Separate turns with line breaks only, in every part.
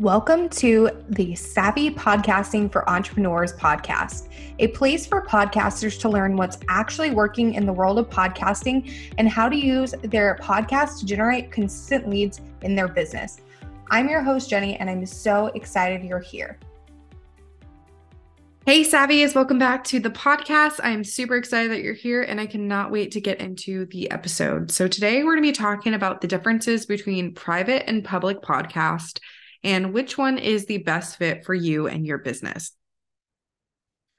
Welcome to the Savvy Podcasting for Entrepreneurs podcast, a place for podcasters to learn what's actually working in the world of podcasting and how to use their podcast to generate consistent leads in their business. I'm your host, Jenny, and I'm so excited you're here. Hey, Savvies, welcome back to the podcast. I'm super excited that you're here and I cannot wait to get into the episode. So, today we're going to be talking about the differences between private and public podcast and which one is the best fit for you and your business.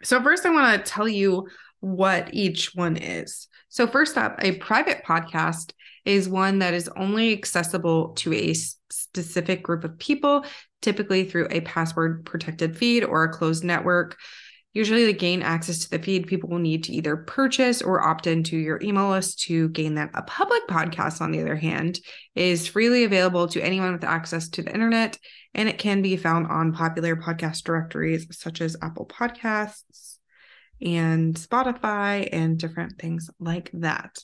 So, first, I want to tell you what each one is. So, first up, a private podcast is one that is only accessible to a specific group of people, typically through a password protected feed or a closed network. Usually, to gain access to the feed, people will need to either purchase or opt into your email list to gain them. A public podcast, on the other hand, is freely available to anyone with access to the internet, and it can be found on popular podcast directories such as Apple Podcasts and Spotify and different things like that.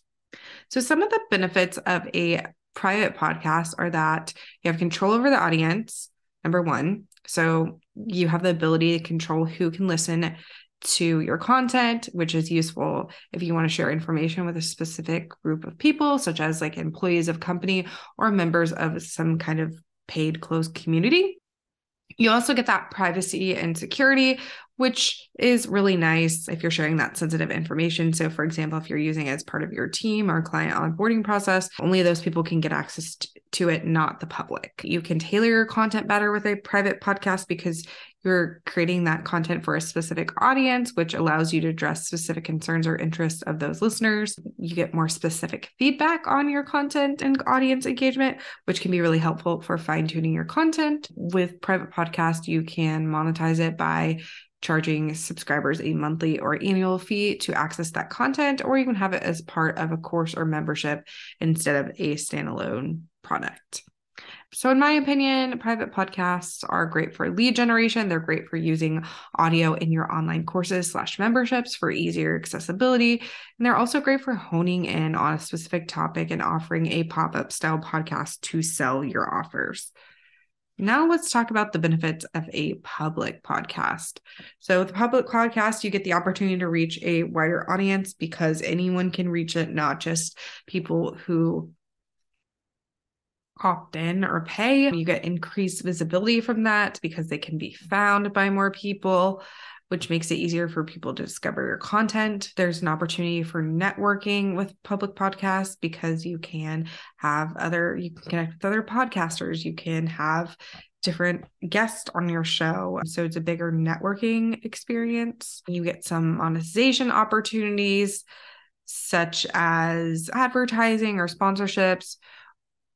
So, some of the benefits of a private podcast are that you have control over the audience, number one. So, you have the ability to control who can listen to your content, which is useful if you want to share information with a specific group of people, such as like employees of company or members of some kind of paid closed community. You also get that privacy and security, which is really nice if you're sharing that sensitive information. So, for example, if you're using it as part of your team or client onboarding process, only those people can get access to it, not the public. You can tailor your content better with a private podcast because you're creating that content for a specific audience, which allows you to address specific concerns or interests of those listeners. You get more specific feedback on your content and audience engagement, which can be really helpful for fine tuning your content. With private podcast, you can monetize it by charging subscribers a monthly or annual fee to access that content, or you can have it as part of a course or membership instead of a standalone product. So, in my opinion, private podcasts are great for lead generation. They're great for using audio in your online courses slash memberships for easier accessibility. And they're also great for honing in on a specific topic and offering a pop up style podcast to sell your offers. Now let's talk about the benefits of a public podcast. So, with public podcast, you get the opportunity to reach a wider audience because anyone can reach it, not just people who opt in or pay. You get increased visibility from that because they can be found by more people, which makes it easier for people to discover your content. There's an opportunity for networking with public podcasts because you can have other, you can connect with other podcasters, you can have different guests on your show. So it's a bigger networking experience. You get some monetization opportunities such as advertising or sponsorships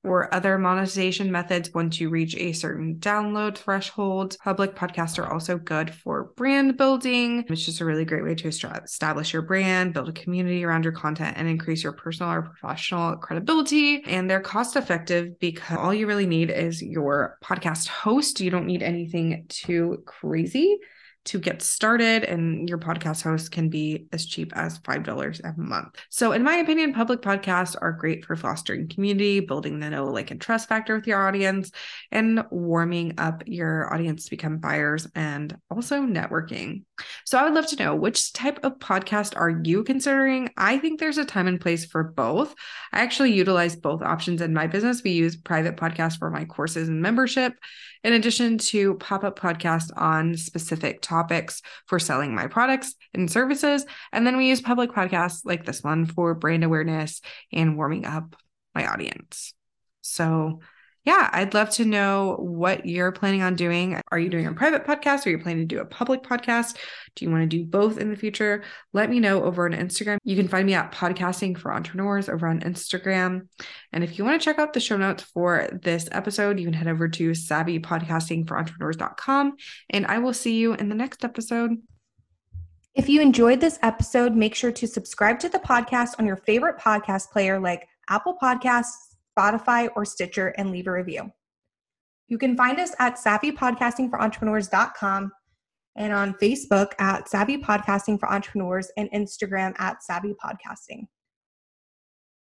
or other monetization methods once you reach a certain download threshold. Public podcasts are also good for brand building. It's just a really great way to establish your brand, build a community around your content, and increase your personal or professional credibility. And they're cost effective because all you really need is your podcast host. You don't need anything too crazy to get started, and your podcast host can be as cheap as $5 a month. So, in my opinion, public podcasts are great for fostering community, building the know, like, and trust factor with your audience, and warming up your audience to become buyers and also networking. So, I would love to know which type of podcast are you considering? I think there's a time and place for both. I actually utilize both options in my business. We use private podcasts for my courses and membership, in addition to pop up podcasts on specific topics for selling my products and services. And then we use public podcasts like this one for brand awareness and warming up my audience. So, yeah, I'd love to know what you're planning on doing. Are you doing a private podcast? Are you planning to do a public podcast? Do you want to do both in the future? Let me know over on Instagram. You can find me at Podcasting for Entrepreneurs over on Instagram. And if you want to check out the show notes for this episode, you can head over to savvypodcastingforentrepreneurs.com. And I will see you in the next episode. If you enjoyed this episode, make sure to subscribe to the podcast on your favorite podcast player like Apple Podcasts. Spotify, or Stitcher and leave a review. You can find us at savvypodcastingforentrepreneurs.com and on Facebook at Savvy Podcasting for Entrepreneurs and Instagram at Savvy Podcasting.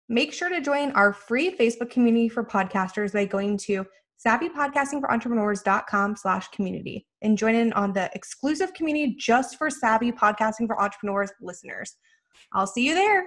Make sure to join our free Facebook community for podcasters by going to
savvypodcastingforentrepreneurs.com slash community and join in on the exclusive community just for savvy podcasting for entrepreneurs listeners. I'll see you there.